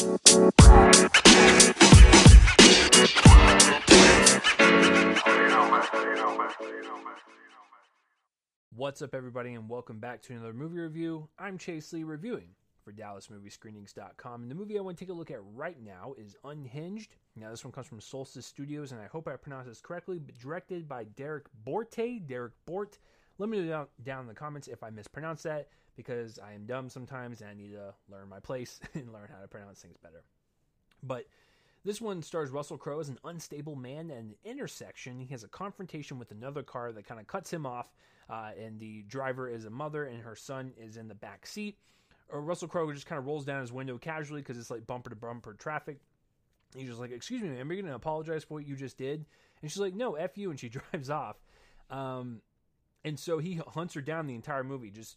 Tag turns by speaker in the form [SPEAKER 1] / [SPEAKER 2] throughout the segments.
[SPEAKER 1] What's up, everybody, and welcome back to another movie review. I'm Chase Lee reviewing for DallasMovieScreenings.com, and the movie I want to take a look at right now is Unhinged. Now, this one comes from Solstice Studios, and I hope I pronounce this correctly, but directed by Derrick Borte. Derrick Bort. Let me know down, in the comments if I mispronounce that, because I am dumb sometimes and I need to learn my place and learn how to pronounce things better. But this one stars Russell Crowe as an unstable man at an intersection. He has a confrontation with another car that kind of cuts him off, uh, and the driver is a mother, and her son is in the back seat. Or Russell Crowe just kind of rolls down his window casually because it's like bumper to bumper traffic. He's just like, "Excuse me, man, are you going to apologize for what you just did?" And she's like, "No, f you," and she drives off. Um, and so he hunts her down the entire movie, just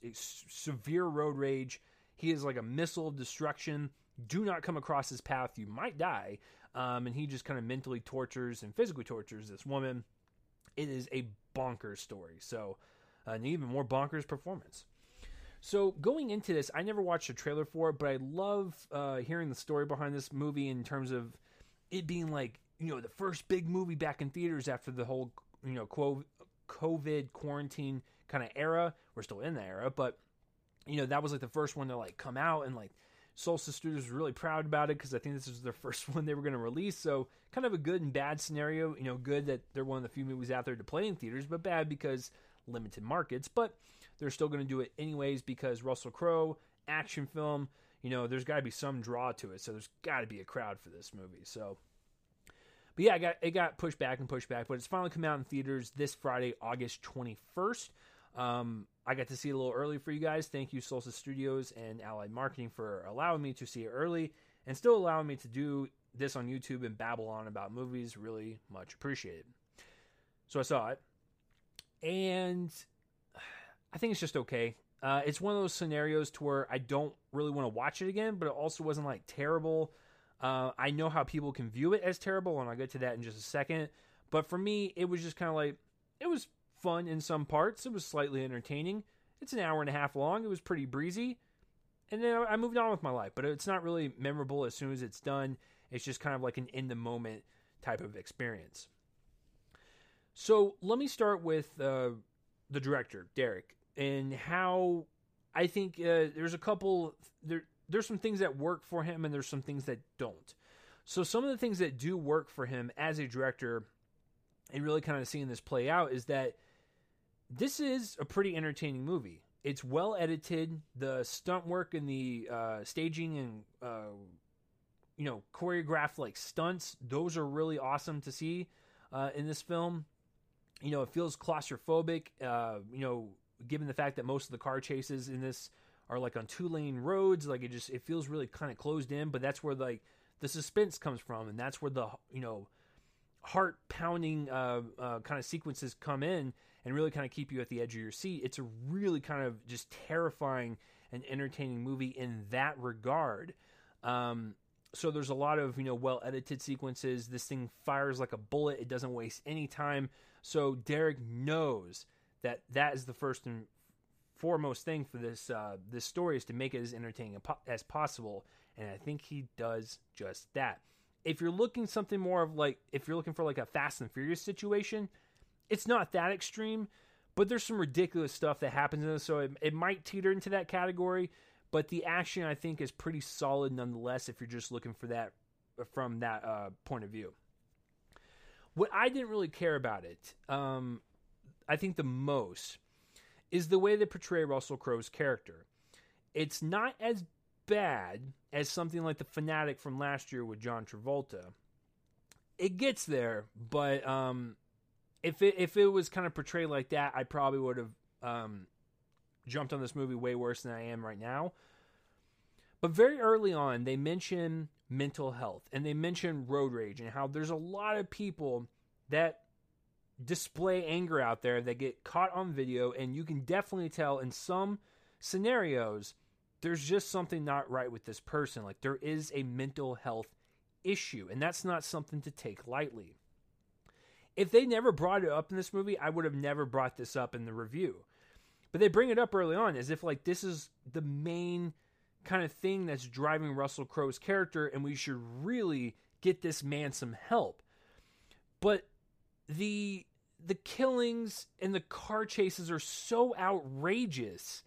[SPEAKER 1] severe road rage. He is like a missile of destruction. Do not come across his path; you might die. Um, and he just kind of mentally tortures and physically tortures this woman. It is a bonkers story. So, uh, an even more bonkers performance. So going into this, I never watched a trailer for it, but I love uh, hearing the story behind this movie in terms of it being like you know the first big movie back in theaters after the whole you know COVID quarantine kind of era. We're still in that era, but you know that was like the first one to like come out and like Solstice Studios was really proud about it because I think this was their first one they were going to release. So kind of a good and bad scenario. You know, good that they're one of the few movies out there to play in theaters, but bad because limited markets. But they're still going to do it anyways because Russell Crowe, action film, you know, there's got to be some draw to it. So there's got to be a crowd for this movie. So, but yeah, it got, it got pushed back and pushed back, but it's finally come out in theaters this Friday, August 21st. Um, I got to see it a little early for you guys. Thank you, Solstice Studios and Allied Marketing, for allowing me to see it early and still allowing me to do this on YouTube and babble on about movies. Really much appreciated. So I saw it, and I think it's just okay. Uh, it's one of those scenarios to where I don't really want to watch it again, but it also wasn't like terrible. Uh, I know how people can view it as terrible, and I'll get to that in just a second. But for me, it was just kind of like it was fun in some parts. It was slightly entertaining. It's an hour and a half long. It was pretty breezy, and then I moved on with my life. But it's not really memorable as soon as it's done. It's just kind of like an in the moment type of experience. So let me start with uh, the director, Derrick and how I think uh, there's a couple there there's some things that work for him and there's some things that don't. So some of the things that do work for him as a director and really kind of seeing this play out is that this is a pretty entertaining movie. It's well edited. The stunt work and the uh, staging and uh, you know choreographed like stunts, those are really awesome to see uh, in this film. You know, it feels claustrophobic. Uh, you know, given the fact that most of the car chases in this are like on two lane roads, like it just it feels really kind of closed in. But that's where like the suspense comes from, and that's where the you know heart pounding uh, uh, kind of sequences come in and really kind of keep you at the edge of your seat. It's a really kind of just terrifying and entertaining movie in that regard. Um, so there's a lot of you know well edited sequences. This thing fires like a bullet. It doesn't waste any time. So Derrick knows that that is the first and foremost thing for this uh, this story is to make it as entertaining as possible, and I think he does just that. If you're looking something more of like if you're looking for like a Fast and Furious situation, it's not that extreme, but there's some ridiculous stuff that happens in this, so it, it might teeter into that category. But the action I think is pretty solid nonetheless. If you're just looking for that from that uh, point of view. What I didn't really care about it, um, I think the most is the way they portray Russell Crowe's character. It's not as bad as something like The Fanatic from last year with John Travolta. It gets there, but um, if it if it was kind of portrayed like that, I probably would have um, jumped on this movie way worse than I am right now. But very early on, they mention mental health and they mention road rage and how there's a lot of people that display anger out there that get caught on video, and you can definitely tell in some scenarios there's just something not right with this person. Like there is a mental health issue, and that's not something to take lightly. If they never brought it up in this movie, I would have never brought this up in the review. But they bring it up early on as if like this is the main kind of thing that's driving Russell Crowe's character, and we should really get this man some help. But the the killings and the car chases are so outrageous.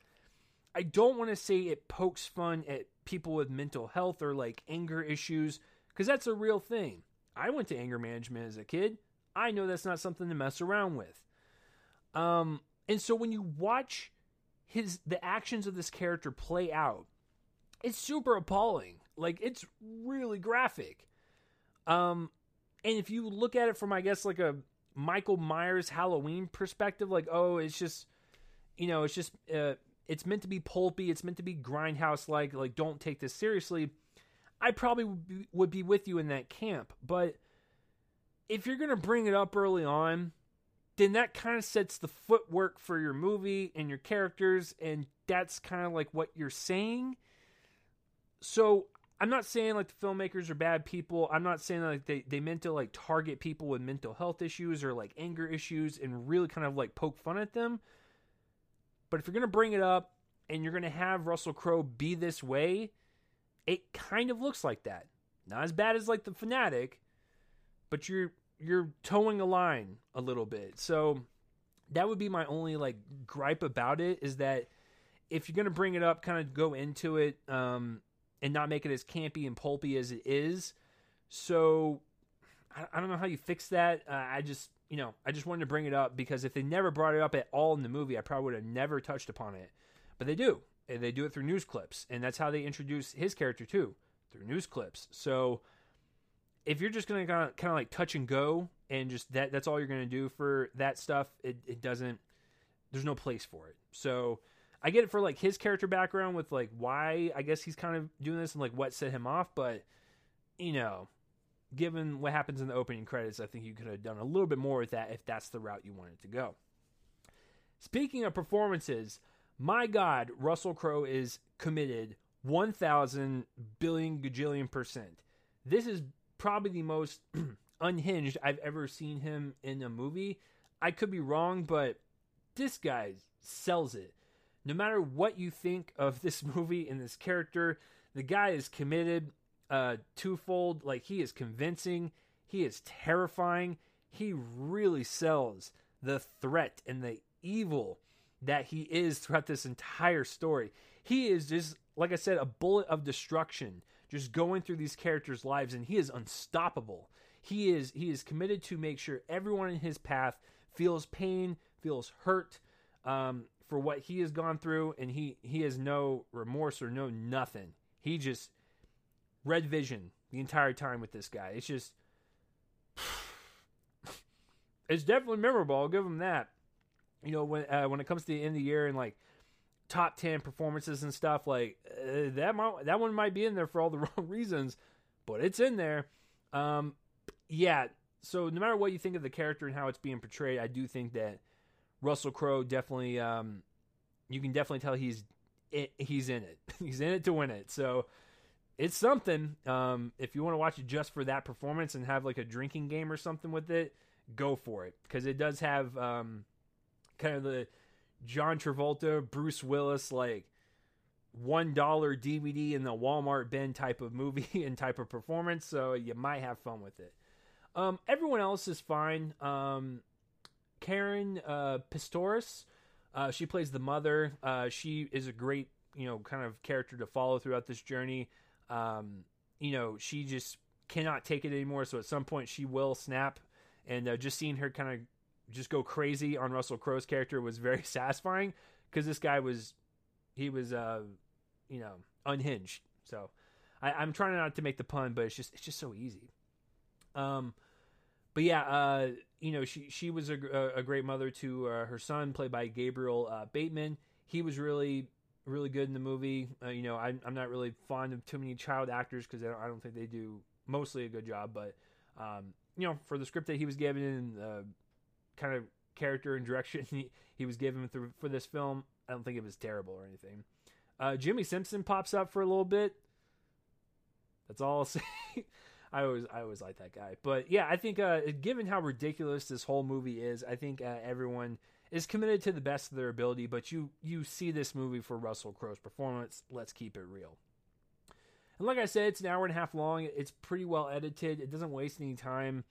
[SPEAKER 1] I don't want to say it pokes fun at people with mental health or like anger issues because that's a real thing. I went to anger management as a kid. I know that's not something to mess around with. Um, and so when you watch his the actions of this character play out, it's super appalling. Like it's really graphic. Um, and if you look at it from I guess like a Michael Myers Halloween perspective, like oh, it's just you know, it's just uh, it's meant to be pulpy, it's meant to be grindhouse like. Like don't take this seriously. I probably would be, would be with you in that camp, but if you're gonna bring it up early on, then that kind of sets the footwork for your movie and your characters, and that's kind of like what you're saying. So I'm not saying like the filmmakers are bad people. I'm not saying like they, they meant to like target people with mental health issues or like anger issues and really kind of like poke fun at them. But if you're gonna bring it up and you're gonna have Russell Crowe be this way, it kind of looks like that. Not as bad as like the fanatic, but you're you're toeing a line a little bit. So that would be my only like gripe about it is that if you're gonna bring it up, kind of go into it um, and not make it as campy and pulpy as it is. So I, I don't know how you fix that. Uh, I just you know I just wanted to bring it up because if they never brought it up at all in the movie, I probably would have never touched upon it. But they do. And they do it through news clips, and that's how they introduce his character too through news clips. So if you're just gonna kind of, like touch and go and just that that's all you're gonna do for that stuff, it, it doesn't. There's no place for it. So I get it for like his character background with like why I guess he's kind of doing this and like what set him off, but you know, given what happens in the opening credits, I think you could have done a little bit more with that if that's the route you wanted to go. Speaking of performances, my God, Russell Crowe is committed 1,000 billion gajillion percent. This is probably the most unhinged I've ever seen him in a movie. I could be wrong, but this guy sells it. No matter what you think of this movie and this character, the guy is committed uh twofold. Like he is convincing, he is terrifying. He really sells the threat and the evil that he is throughout this entire story. He is just like I said, a bullet of destruction just going through these characters' lives, and he is unstoppable. He is he is committed to make sure everyone in his path feels pain, feels hurt um, for what he has gone through, and he he has no remorse or no nothing. He just red vision the entire time with this guy. It's just it's definitely memorable. I'll give him that. You know, when uh, when it comes to the end of the year and like top 10 performances and stuff like uh, that might, that one might be in there for all the wrong reasons but it's in there um yeah so no matter what you think of the character and how it's being portrayed i do think that russell crowe definitely um you can definitely tell he's it, he's in it he's in it to win it so it's something um if you want to watch it just for that performance and have like a drinking game or something with it go for it because it does have um kind of the John Travolta, Bruce Willis, like one dollar DVD in the Walmart bin type of movie and type of performance. So you might have fun with it. Um, everyone else is fine. Um, Caren uh, Pistorius, uh, she plays the mother. Uh, she is a great, you know, kind of character to follow throughout this journey. Um, you know, she just cannot take it anymore. So at some point, she will snap. And uh, just seeing her kind of just go crazy on Russell Crowe's character was very satisfying because this guy was he was uh you know unhinged. So I, I'm trying not to make the pun, but it's just it's just so easy. Um, but yeah, uh, you know she she was a, a great mother to uh, her son, played by Gabriel uh, Bateman. He was really really good in the movie. Uh, you know, I'm I'm not really fond of too many child actors because I don't, I don't think they do mostly a good job, but um, you know, for the script that he was given and kind of character and direction he, he was given through, for this film, I don't think it was terrible or anything. Uh, Jimmy Simpson pops up for a little bit. That's all I'll say. I always I always like that guy. But yeah, I think uh, given how ridiculous this whole movie is, I think uh, everyone is committed to the best of their ability. But you you see this movie for Russell Crowe's performance. Let's keep it real. And like I said, it's an hour and a half long. It's pretty well edited. It doesn't waste any time.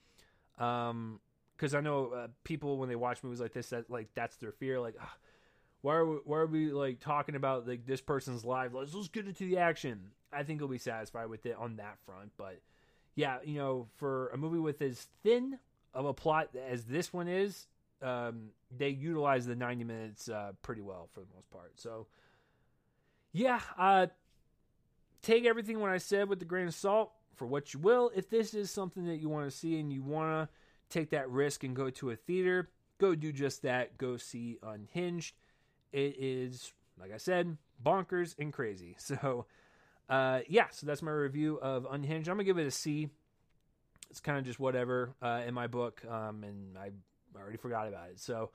[SPEAKER 1] Um, because I know uh, people when they watch movies like this, that like that's their fear. Like, ah, why are we, why are we like talking about like this person's life? Let's let's get into the action. I think you'll be satisfied with it on that front. But yeah, you know, for a movie with as thin of a plot as this one is, um, they utilize the 90 minutes uh, pretty well for the most part. So yeah, uh, take everything what I said with a grain of salt for what you will. If this is something that you want to see and you want to take that risk and go to a theater, go do just that. Go see Unhinged. It is, like I said, bonkers and crazy. So, uh, yeah, so that's my review of Unhinged. I'm to give it a C. It's kind of just whatever uh, in my book, um, and I already forgot about it. So,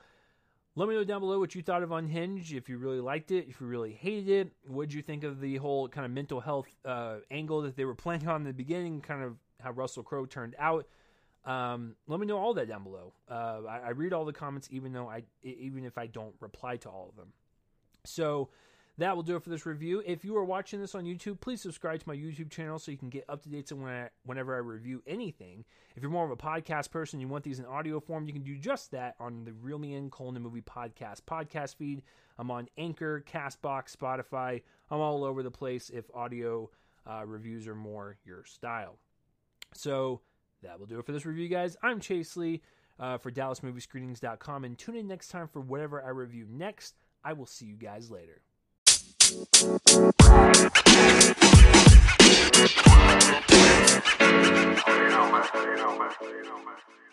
[SPEAKER 1] let me know down below what you thought of Unhinged, if you really liked it, if you really hated it. What did you think of the whole kind of mental health uh, angle that they were playing on in the beginning, kind of how Russell Crowe turned out? Um, let me know all that down below. Uh, I, I, read all the comments, even though I, even if I don't reply to all of them. So that will do it for this review. If you are watching this on YouTube, please subscribe to my YouTube channel so you can get up to date when I, whenever I review anything. If you're more of a podcast person, you want these in audio form, you can do just that on the Reel Me In Colon Movie Podcast podcast feed. I'm on Anchor, Castbox, Spotify. I'm all over the place if audio uh, reviews are more your style. So that will do it for this review, guys. I'm Chase Lee uh, for DallasMovieScreenings.com, and tune in next time for whatever I review next. I will see you guys later. Man. You